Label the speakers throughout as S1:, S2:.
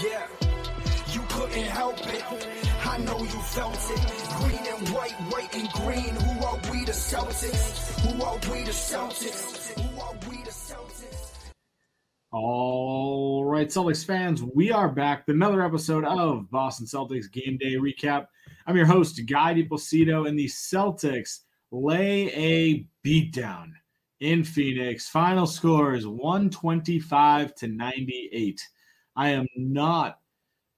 S1: Yeah, you couldn't help it. I know you felt it. Green and white, white and green. Who are we the Celtics? Who are we the Celtics? Who are we the Celtics?
S2: All right, Celtics fans, we are back. Another episode of Boston Celtics Game Day Recap. I'm your host, Guy DiPlacido, and the Celtics lay a beatdown in Phoenix. Final score is 125 to 98. I am not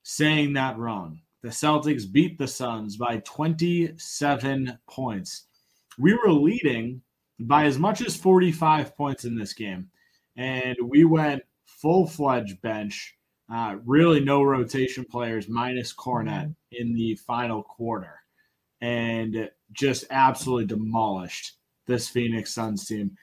S2: saying that wrong. The Celtics beat the Suns by 27 points. We were leading by as much as 45 points in this game, and we went full fledged bench. Uh, really, no rotation players minus Kornet in the final quarter, and just absolutely demolished this Phoenix Suns team.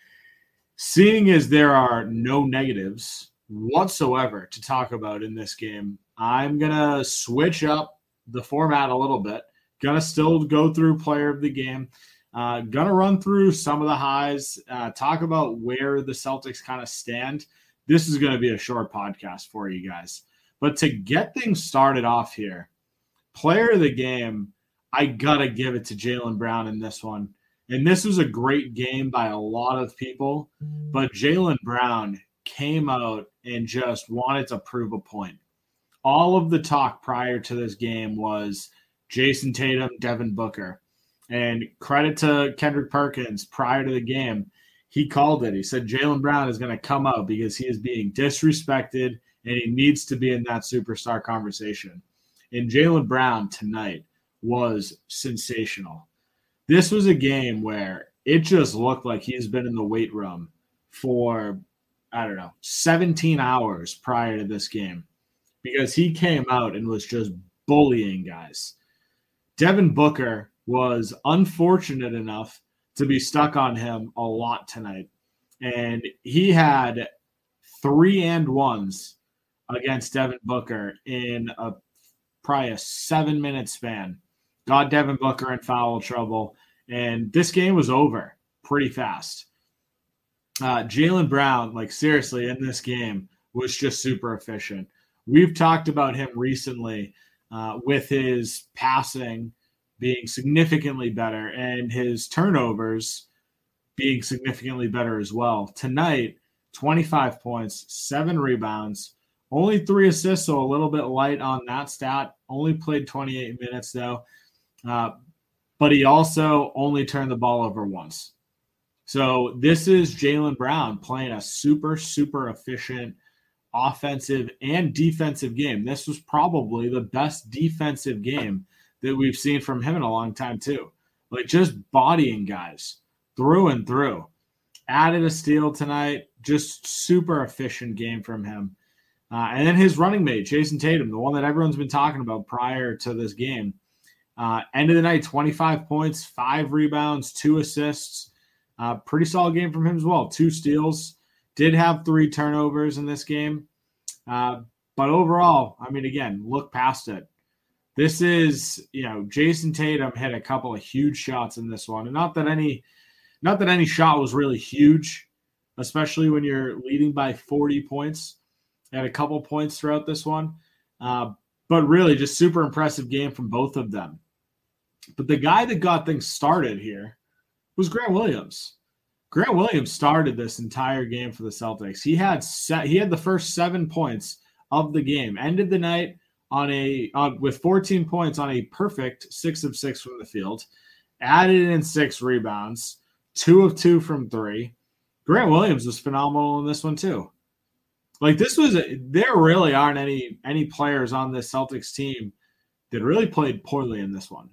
S2: Seeing as there are no negatives whatsoever to talk about in this game, I'm gonna switch up the format a little bit. Gonna still go through player of the game. Uh, gonna run through some of the highs, uh, talk about where the Celtics kind of stand. This is going to be a short podcast for you guys. But to get things started off here, player of the game, I got to give it to Jaylen Brown in this one. And this was a great game by a lot of people, but Jaylen Brown came out and just wanted to prove a point. All of the talk prior to this game was Jayson Tatum, Devin Booker. And credit to Kendrick Perkins prior to the game, he called it. He said Jaylen Brown is going to come out because he is being disrespected and he needs to be in that superstar conversation. And Jaylen Brown tonight was sensational. This was a game where it just looked like he's been in the weight room for, I don't know, 17 hours prior to this game because he came out and was just bullying guys. Devin Booker was unfortunate enough to be stuck on him a lot tonight. And he had three and ones against Devin Booker in a probably a seven minute span. Got Devin Booker in foul trouble. And this game was over pretty fast. Uh, Jaylen Brown, like seriously, in this game was just super efficient. We've talked about him recently uh, with his passing being significantly better and his turnovers being significantly better as well. Tonight, 25 points, seven rebounds, only three assists, so a little bit light on that stat. Only played 28 minutes though. Uh, but he also only turned the ball over once. So this is Jaylen Brown playing a super, super efficient offensive and defensive game. This was probably the best defensive game that we've seen from him in a long time too. Like just bodying guys through and through. Added a steal tonight. Just super efficient game from him. Uh, and then his running mate, Jayson Tatum, the one that everyone's been talking about prior to this game. Uh, end of the night, 25 points, five rebounds, two assists. Uh, pretty solid game from him as well. Two steals. Did have three turnovers in this game. Uh, but overall, I mean, again, look past it. This is, you know, Jayson Tatum hit a couple of huge shots in this one, and not that any, not that any shot was really huge, especially when you're leading by 40 points. Had a couple points throughout this one, uh, but really just super impressive game from both of them. But the guy that got things started here was Grant Williams. Grant Williams started this entire game for the Celtics. He had set, he had the first seven points of the game. Ended the night on a on, with 14 points on a perfect six of six from the field, added in six rebounds, two of two from three. Grant Williams was phenomenal in this one too. Like this was a, there really aren't any any players on this Celtics team that really played poorly in this one.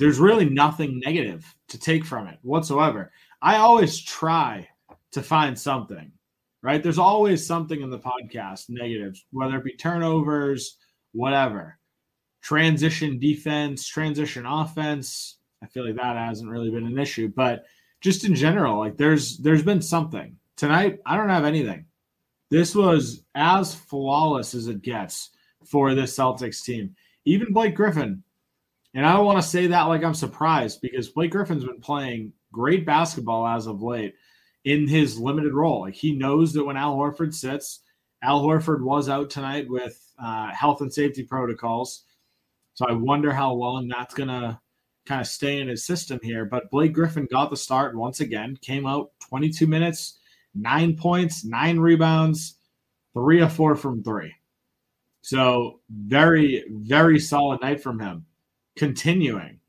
S2: There's really nothing negative to take from it whatsoever. I always try to find something, right? There's always something in the podcast negatives, whether it be turnovers, whatever. Transition defense, transition offense. I feel like that hasn't really been an issue, but just in general, like there's there's been something. Tonight, I don't have anything. This was as flawless as it gets for this Celtics team. Even Blake Griffin, and I don't want to say that like I'm surprised because Blake Griffin's been playing great basketball as of late in his limited role. Like he knows that when Al Horford sits, Al Horford was out tonight with uh, health and safety protocols. So I wonder how long that's going to kind of stay in his system here. But Blake Griffin got the start once again, came out 22 minutes, nine points, nine rebounds, three of four from three. So very, very solid night from him. Continuing.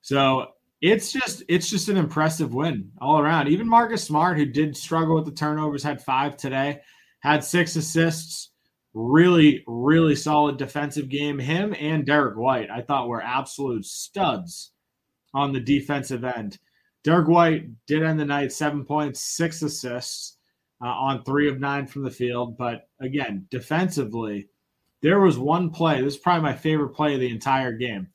S2: So it's just it's just an impressive win all around. Even Marcus Smart, who did struggle with the turnovers, had five today, had six assists. Really, really solid defensive game. Him and Derek White, I thought were absolute studs on the defensive end. Derek White did end the night seven points, six assists uh, on three of nine from the field. But again, defensively, there was one play. This is probably my favorite play of the entire game.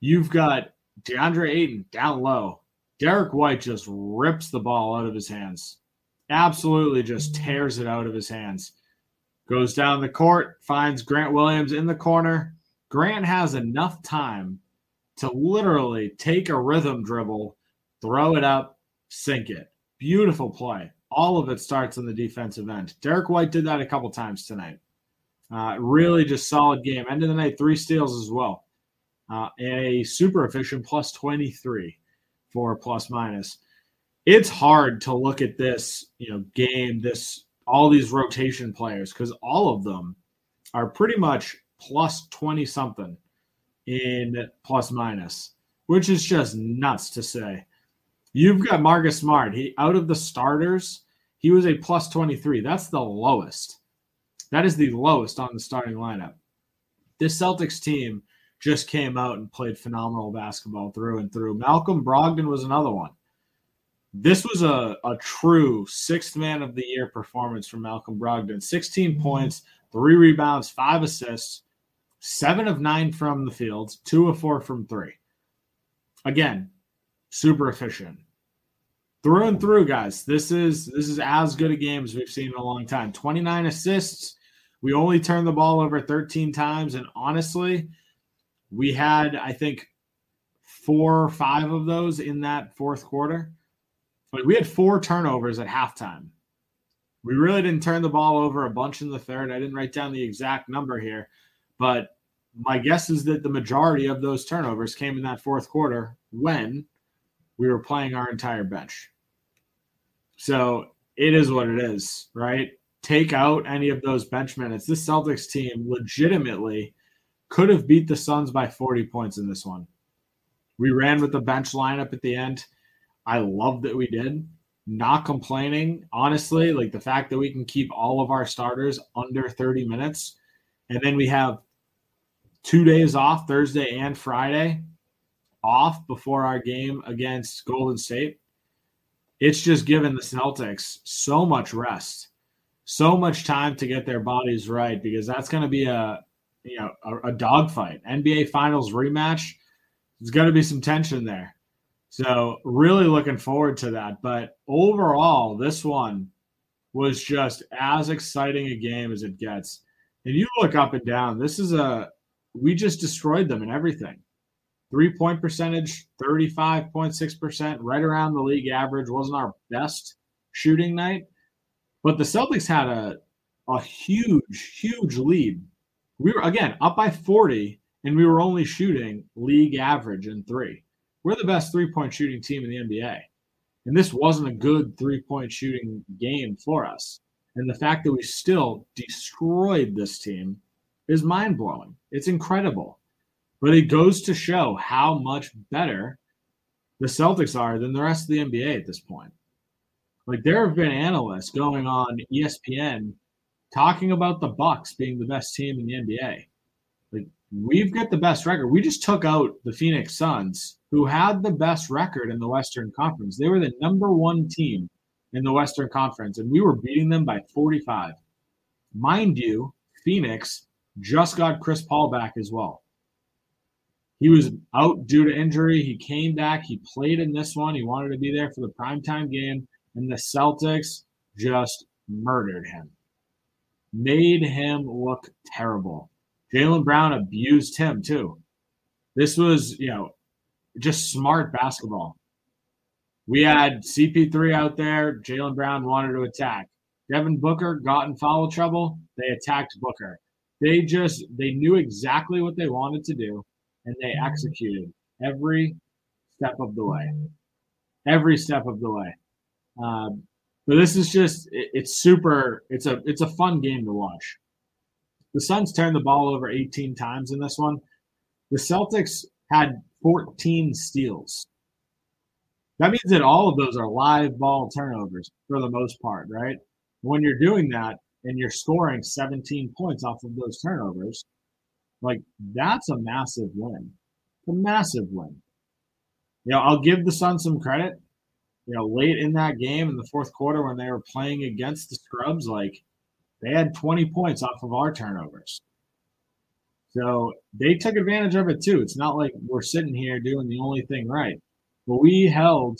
S2: You've got DeAndre Ayton down low. Derek White just rips the ball out of his hands. Absolutely just tears it out of his hands. Goes down the court, finds Grant Williams in the corner. Grant has enough time to literally take a rhythm dribble, throw it up, sink it. Beautiful play. All of it starts on the defensive end. Derek White did that a couple times tonight. Uh, really just solid game. End of the night, three steals as well uh, a super efficient plus 23 for plus minus. It's hard to look at this, you know, game, this all these rotation players because all of them are pretty much plus 20 something in plus minus, which is just nuts to say. You've got Marcus Smart. He out of the starters, he was a plus 23. That's the lowest. That is the lowest on the starting lineup. This Celtics team just came out and played phenomenal basketball through and through. Malcolm Brogdon was another one. This was a, a true sixth man of the year performance from Malcolm Brogdon 16 mm-hmm. points, three rebounds, five assists, seven of nine from the field, two of four from three. Again, super efficient. Through and through, guys. This is this is as good a game as we've seen in a long time. 29 assists. We only turned the ball over 13 times. And honestly, we had, I think, four or five of those in that fourth quarter. But we had four turnovers at halftime. We really didn't turn the ball over a bunch in the third. I didn't write down the exact number here, but my guess is that the majority of those turnovers came in that fourth quarter when we were playing our entire bench. So it is what it is, right? Take out any of those bench minutes. This Celtics team legitimately could have beat the Suns by 40 points in this one. We ran with the bench lineup at the end. I love that we did. Not complaining, honestly, like the fact that we can keep all of our starters under 30 minutes. And then we have two days off, Thursday and Friday, off before our game against Golden State. It's just given the Celtics so much rest, so much time to get their bodies right, because that's going to be a you know a, a dogfight. NBA Finals rematch. There's going to be some tension there. So really looking forward to that. But overall, this one was just as exciting a game as it gets. And you look up and down. This is a we just destroyed them in everything. Three point percentage, 35.6%, right around the league average. Wasn't our best shooting night. But the Celtics had a, a huge, huge lead we were again up by 40 and we were only shooting league average in three. We're the best three point shooting team in the NBA. And this wasn't a good three point shooting game for us. And the fact that we still destroyed this team is mind blowing. It's incredible. But it goes to show how much better the Celtics are than the rest of the NBA at this point. Like there have been analysts going on ESPN talking about the Bucks being the best team in the NBA. Like we've got the best record. We just took out the Phoenix Suns, who had the best record in the Western Conference. They were the number one team in the Western Conference, and we were beating them by 45. Mind you, Phoenix just got Chris Paul back as well. He was out due to injury. He came back. He played in this one. He wanted to be there for the primetime game, and the Celtics just murdered him made him look terrible. Jaylen Brown abused him too. This was, you know, just smart basketball. We had CP3 out there. Jaylen Brown wanted to attack. Devin Booker got in foul trouble. They attacked Booker.
S3: they just they knew exactly what they wanted to do and they executed every step of the way every step of the way um, but this is just it, it's super it's a it's a fun game to watch the suns turned the ball over 18 times in this one the celtics had 14 steals that means that all of those are live ball turnovers for the most part right when you're doing that and you're scoring 17 points off of those turnovers, like that's a massive win. a massive win. You know, I'll give the Suns some credit. You know, late in that game in the fourth quarter when they were playing against the Scrubs, like they had 20 points off of our turnovers. So they took advantage of it too. It's not like we're sitting here doing the only thing right. But we held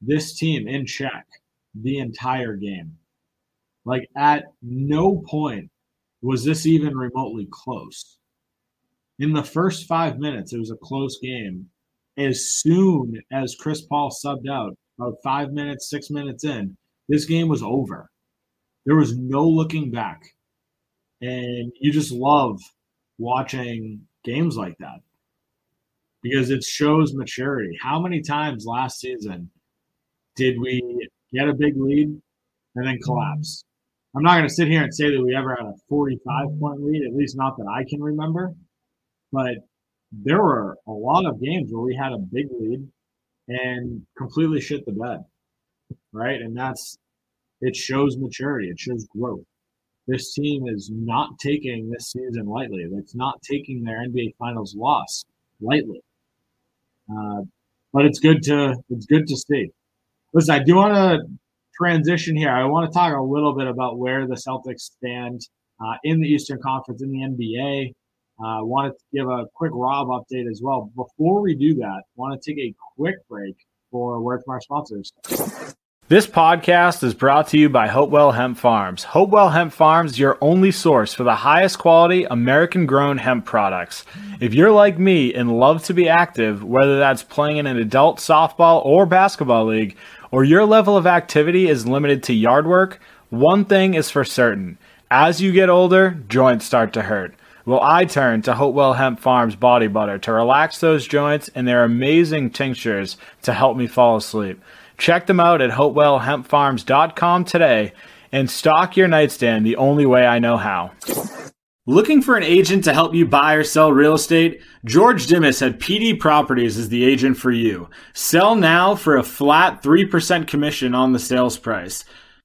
S3: this team in check the entire game. Like at no point was this even remotely close. In the first five minutes, it was a close game. As soon as Chris Paul subbed out, about five minutes, six minutes in, this game was over. There was no looking back. And you just love watching games like that because it shows maturity. How many times last season did we get a big lead and then collapse? I'm not going to sit here and say that we ever had a 45 point lead, at least not that I can remember. But there were a lot of games where we had a big lead and completely shit the bed, right? And that's it shows maturity, it shows growth. This team is not taking this season lightly. It's not taking their NBA Finals loss lightly. Uh, but it's good to it's good to see. Listen, I do want to transition here, I want to talk a little bit about where the Celtics stand uh, in the Eastern Conference in the NBA. I uh, wanted to give a quick Rob update as well. Before we do that, want to take a quick break for word from our sponsors.
S2: This podcast is brought to you by Hopewell Hemp Farms. Hopewell Hemp Farms your only source for the highest quality American grown hemp products. If you're like me and love to be active, whether that's playing in an adult softball or basketball league, or your level of activity is limited to yard work, one thing is for certain. As you get older, joints start to hurt. Well, I turn to Hopewell Hemp Farms body butter to relax those joints and their amazing tinctures to help me fall asleep. Check them out at hopewellhempfarms.com today and stock your nightstand the only way I know how. Looking for an agent to help you buy or sell real estate? George Dimas at PD Properties is the agent for you. Sell now for a flat 3% commission on the sales price.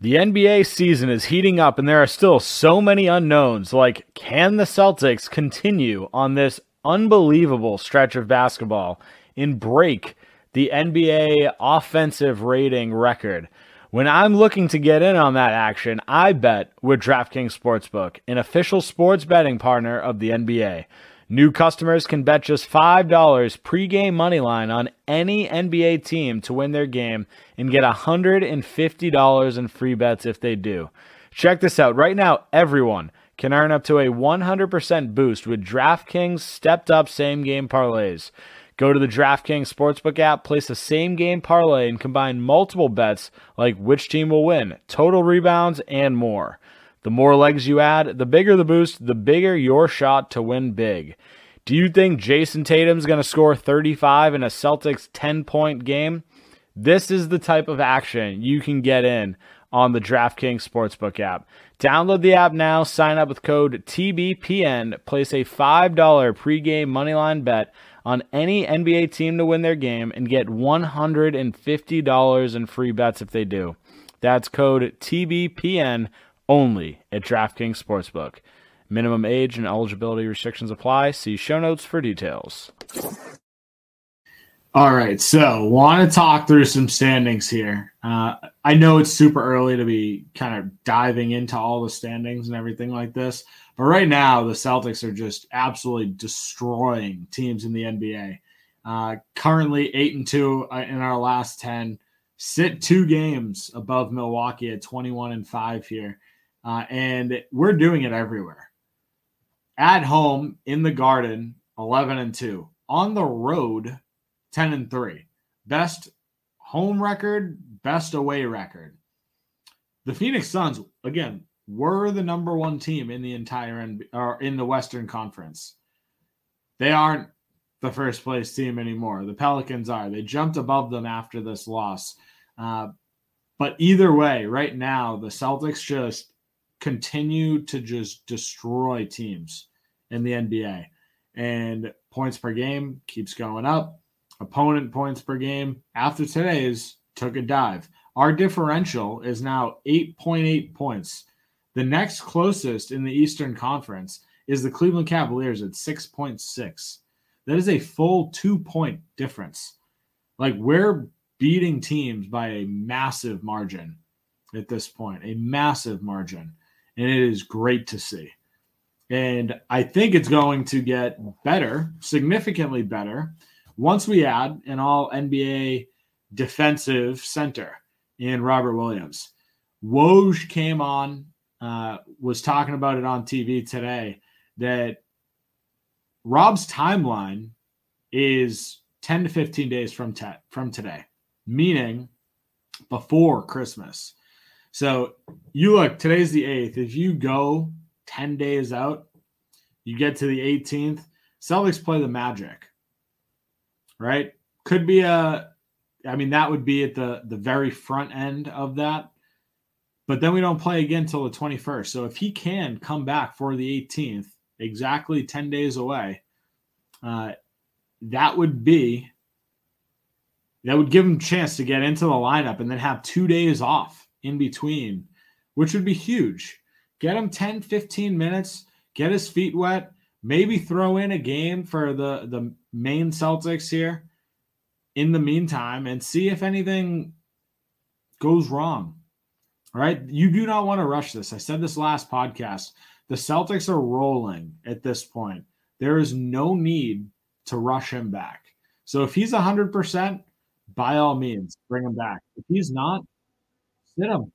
S2: The NBA season is heating up and there are still so many unknowns like can the Celtics continue on this unbelievable stretch of basketball and break the NBA offensive rating record? When I'm looking to get in on that action, I bet with DraftKings Sportsbook, an official sports betting partner of the NBA. New customers can bet just $5 pregame money line on any NBA team to win their game and get $150 in free bets if they do. Check this out. Right now, everyone can earn up to a 100% boost with DraftKings stepped up same game parlays. Go to the DraftKings Sportsbook app, place a same game parlay, and combine multiple bets like which team will win, total rebounds, and more. The more legs you add, the bigger the boost, the bigger your shot to win big. Do you think Jayson Tatum's going to score 35 in a Celtics 10 point game? This is the type of action you can get in on the DraftKings Sportsbook app. Download the app now, sign up with code TBPN, place a $5 pregame moneyline bet on any NBA team to win their game and get $150 in free bets if they do. That's code TBPN only at DraftKings Sportsbook. Minimum age and eligibility restrictions apply. See show notes for details.
S3: All right, so want to talk through some standings here. Uh, I know it's super early to be kind of diving into all the standings and everything like this,
S2: But right now, the Celtics are just absolutely destroying teams in the NBA. Uh, currently, eight and two uh, in our last ten. Sit two games above Milwaukee at twenty-one and five here, uh, and we're doing it everywhere. At home in the Garden, eleven and two. On the road, ten and three. Best home record, best away record. The Phoenix Suns, again, were the number one team in the entire NBA, or in the Western Conference. They aren't the first place team anymore. The Pelicans are. They jumped above them after this loss. Uh, but either way, right now, the Celtics just continue to just destroy teams in the NBA. And points per game keeps going up. Opponent points per game after today's took a dive. Our differential is now 8.8 points. The next closest in the Eastern Conference is the Cleveland Cavaliers at 6.6. That is a full two point difference. Like we're beating teams by a massive margin at this point, a massive margin. And it is great to see. And I think it's going to get better, significantly better, once we add an all NBA defensive center in Robert Williams. Woj came on, uh, was talking about it on TV today that Rob's timeline is 10 to 15 days from te- from today, meaning before Christmas. So you look, today's the 8th. If you go 10 days out, you get to the 18th, Celtics play the Magic. Right? Could be a I mean, that would be at the the very front end of that. But then we don't play again until the 21st. So if he can come back for the 18th, exactly 10 days away, uh, that would be that would give him a chance to get into the lineup and then have two days off in between, which would be huge. Get him 10, 15 minutes, get his feet wet, maybe throw in a game for the, the main Celtics here in the meantime and see if anything goes wrong. All right. You do not want to rush this. I said this last podcast. The Celtics are rolling at this point. There is no need to rush him back. So if he's 100%, by all means, bring him back. If he's not, sit him.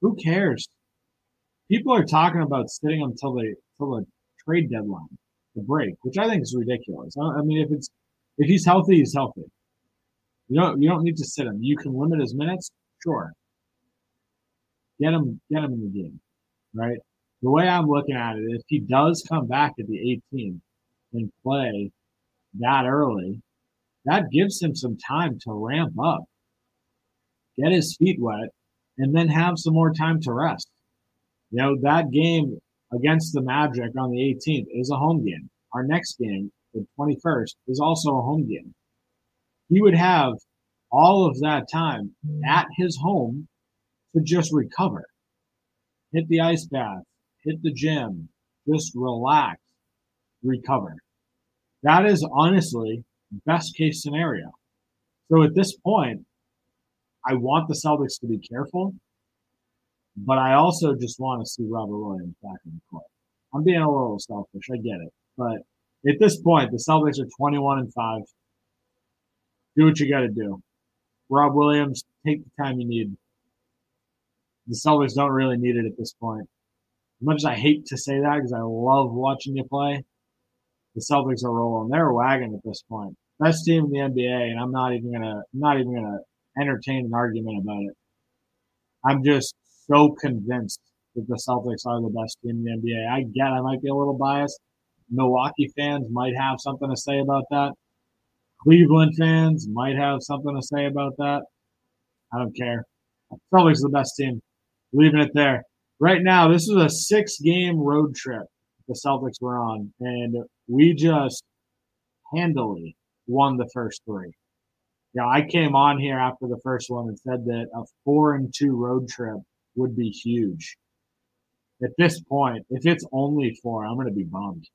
S2: Who cares? People are talking about sitting him until the, until the trade deadline, the break, which I think is ridiculous. I mean, if it's if he's healthy, he's healthy. You don't you don't need to sit him. You can limit his minutes, sure. Get him get him in the game, right? The way I'm looking at it, if he does come back at the 18th and play that early, that gives him some time to ramp up, get his feet wet, and then have some more time to rest. You know, that game against the Magic on the 18th is a home game. Our next game, the 21st, is also a home game he would have all of that time at his home to just recover, hit the ice bath, hit the gym, just relax, recover. That is honestly best case scenario. So at this point, I want the Celtics to be careful, but I also just want to see Robert Williams back in the court. I'm being a little selfish, I get it, but at this point, the Celtics are 21 and five do what you got to do. Rob Williams, take the time you need. The Celtics don't really need it at this point. As much as I hate to say that because I love watching you play, the Celtics are rolling. They're wagon at this point. Best team in the NBA, and I'm not even gonna not even gonna entertain an argument about it. I'm just so convinced that the Celtics are the best team in the NBA. I get I might be a little biased. Milwaukee fans might have something to say about that. Cleveland fans might have something to say about that. I don't care. Celtics the best team. Leaving it there. Right now, this is a six game road trip the Celtics were on, and we just handily won the first three. Yeah, I came on here after the first one and said that a four and two road trip would be huge. At this point, if it's only four, I'm going to be bummed.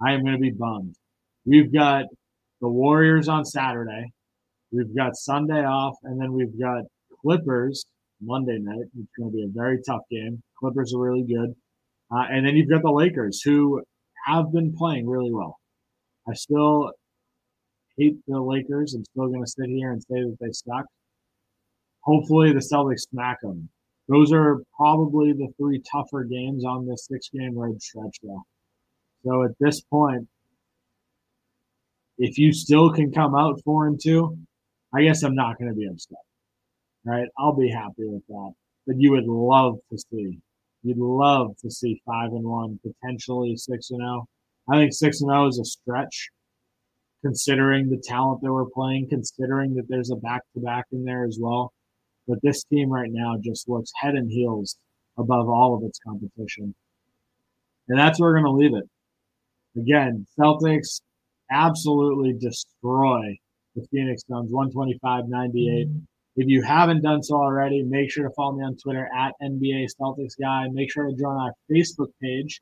S2: I am going to be bummed. We've got the Warriors on Saturday. We've got Sunday off, and then we've got Clippers Monday night. It's going to be a very tough game. Clippers are really good. Uh, and then you've got the Lakers, who have been playing really well. I still hate the Lakers. I'm still going to sit here and say that they suck. Hopefully, the Celtics smack them. Those are probably the three tougher games on this six game road stretch, though. So at this point, if you still can come out four and two, I guess I'm not going to be upset. Right? I'll be happy with that. But you would love to see, you'd love to see five and one, potentially six and zero. Oh. I think six and zero oh is a stretch, considering the talent that we're playing, considering that there's a back to back in there as well. But this team right now just looks head and heels above all of its competition. And that's where we're going to leave it. Again, Celtics absolutely destroy the Phoenix Suns 125 98. Mm-hmm. If you haven't done so already, make sure to follow me on Twitter at NBA Celtics Guy. Make sure to join our Facebook page,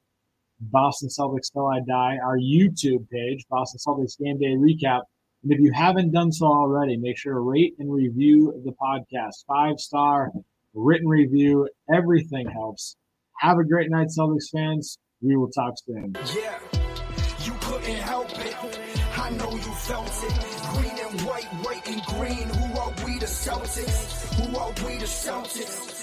S2: Boston Celtics Till I Die, our YouTube page, Boston Celtics Game Day Recap. And if you haven't done so already, make sure to rate and review the podcast. Five star written review. Everything helps. Have a great night, Celtics fans. We will talk soon.
S1: Yeah, you couldn't help it. I know you felt it. Green and white, white and green. Who are we, the Celtics? Who are we, the Celtics?